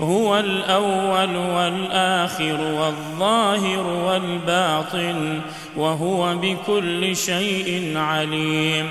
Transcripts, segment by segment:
هو الأول والآخر والظاهر والباطن وهو بكل شيء عليم.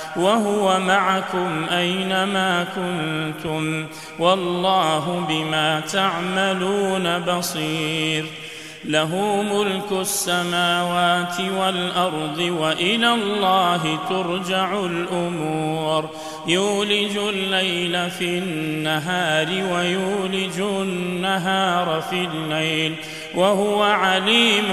وهو معكم أينما كنتم والله بما تعملون بصير. له ملك السماوات والأرض وإلى الله ترجع الأمور. يولج الليل في النهار ويولج النهار في الليل وهو عليم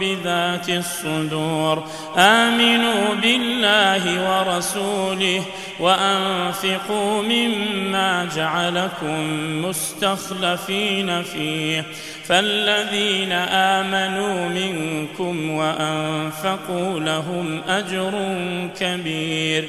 بذات الصدور. آمنوا بالله ورسوله وأنفقوا مما جعلكم مستخلفين فيه. فالذين آمنوا منكم وأنفقوا لهم أجر كبير.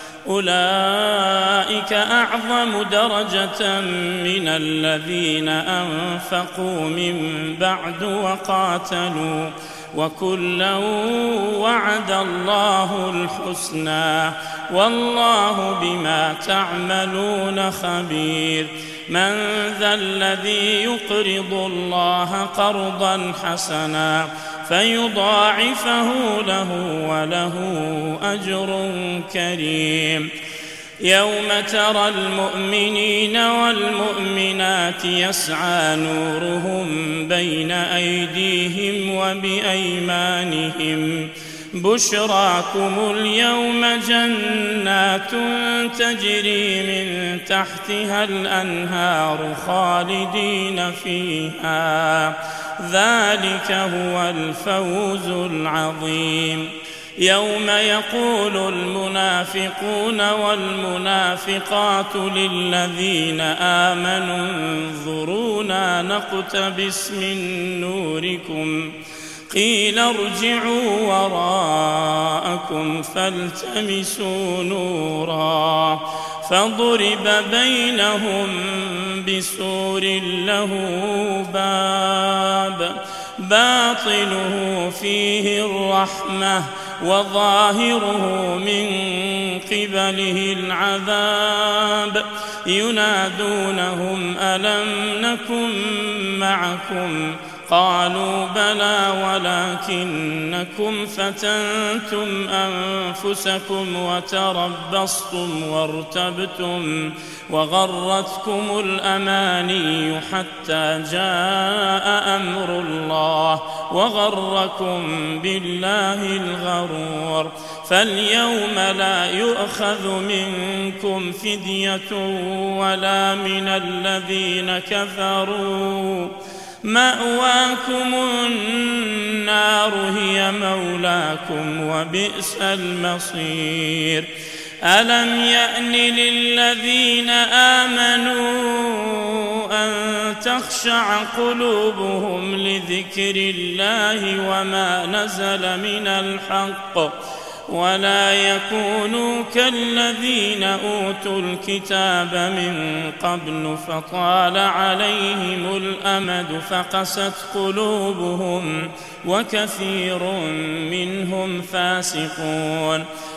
أولئك أعظم درجة من الذين أنفقوا من بعد وقاتلوا وكلا وعد الله الحسنى والله بما تعملون خبير. من ذا الذي يقرض الله قرضا حسنا فيضاعفه له وله أجر كريم. يوم ترى المؤمنين والمؤمنات يسعى نورهم بين أيديهم وبأيمانهم. بشراكم اليوم جنات تجري من تحتها الأنهار خالدين فيها. ذلك هو الفوز العظيم. يوم يقول المنافقون والمنافقات للذين آمنوا انظرونا نقتبس من نوركم. قيل ارجعوا وراءكم فالتمسوا نورا. فضرب بينهم بسور له باب باطنه فيه الرحمة وظاهره من قبله العذاب. ينادونهم ألم نكن معكم؟ قالوا بلى ولكنكم فتنتم أنفسكم وتربصتم وارتبتم وغرتكم الأماني حتى جاء أمر الله وغركم بالله الغرور فاليوم لا يؤخذ منكم فدية ولا من الذين كفروا مأواكم النار هي مولاكم وبئس المصير. ألم يأن للذين آمنوا أن تخشع قلوبهم لذكر الله وما نزل من الحق؟ ولا يكونوا كالذين أوتوا الكتاب من قبل فطال عليهم الأمد فقست قلوبهم وكثير منهم فاسقون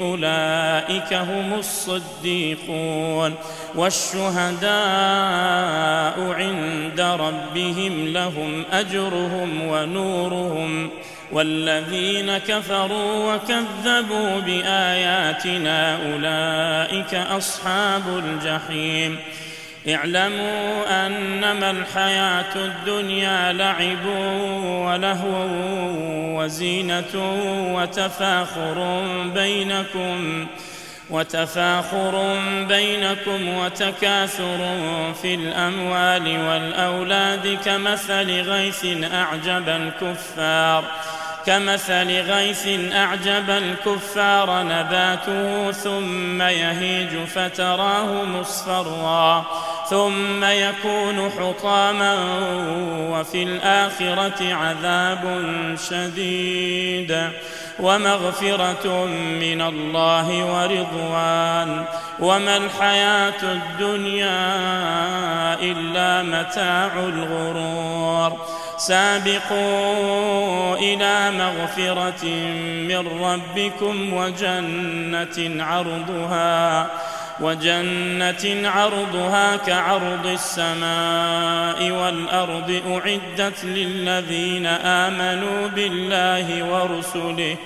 أولئك هم الصديقون والشهداء عند ربهم لهم أجرهم ونورهم والذين كفروا وكذبوا بآياتنا أولئك أصحاب الجحيم اعلموا أنما الحياة الدنيا لعب ولهو وزينة وتفاخر بينكم وتفاخر بينكم وتكاثر في الأموال والأولاد كمثل غيث أعجب الكفار كمثل غيث أعجب الكفار نباته ثم يهيج فتراه مصفرا. ثم يكون حطاما وفي الآخرة عذاب شديد ومغفرة من الله ورضوان وما الحياة الدنيا إلا متاع الغرور سابقوا إلى مغفرة من ربكم وجنة عرضها وجنة عرضها كعرض السماء والأرض أعدت للذين آمنوا بالله ورسله.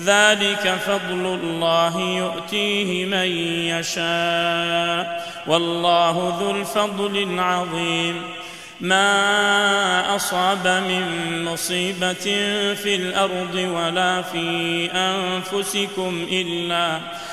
ذلك فضل الله يؤتيه من يشاء. والله ذو الفضل العظيم. ما أصاب من مصيبة في الأرض ولا في أنفسكم إلا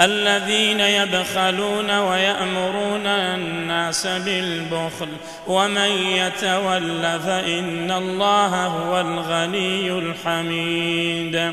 الذين يبخلون ويأمرون الناس بالبخل ومن يتول فإن الله هو الغني الحميد.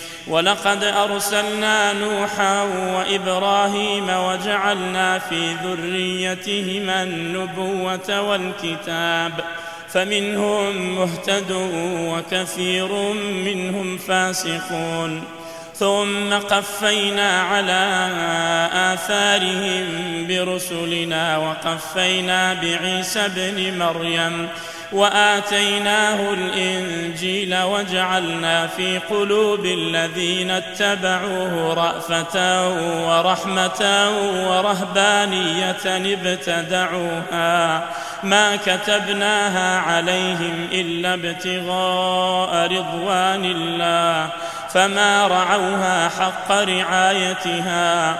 ولقد أرسلنا نوحا وإبراهيم وجعلنا في ذريتهما النبوة والكتاب فمنهم مهتد وكثير منهم فاسقون ثم قفينا على آثارهم برسلنا وقفينا بعيسى ابن مريم وآتيناه الإنجيل وجعلنا في قلوب الذين اتبعوه رأفة ورحمة ورهبانية ابتدعوها ما كتبناها عليهم إلا ابتغاء رضوان الله فما رعوها حق رعايتها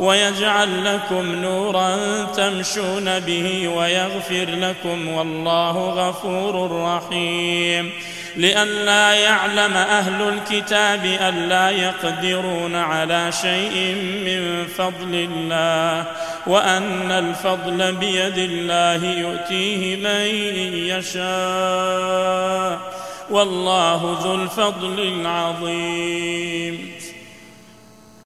ويجعل لكم نورا تمشون به ويغفر لكم والله غفور رحيم. لئلا يعلم أهل الكتاب الا يقدرون على شيء من فضل الله وأن الفضل بيد الله يؤتيه من يشاء. والله ذو الفضل العظيم.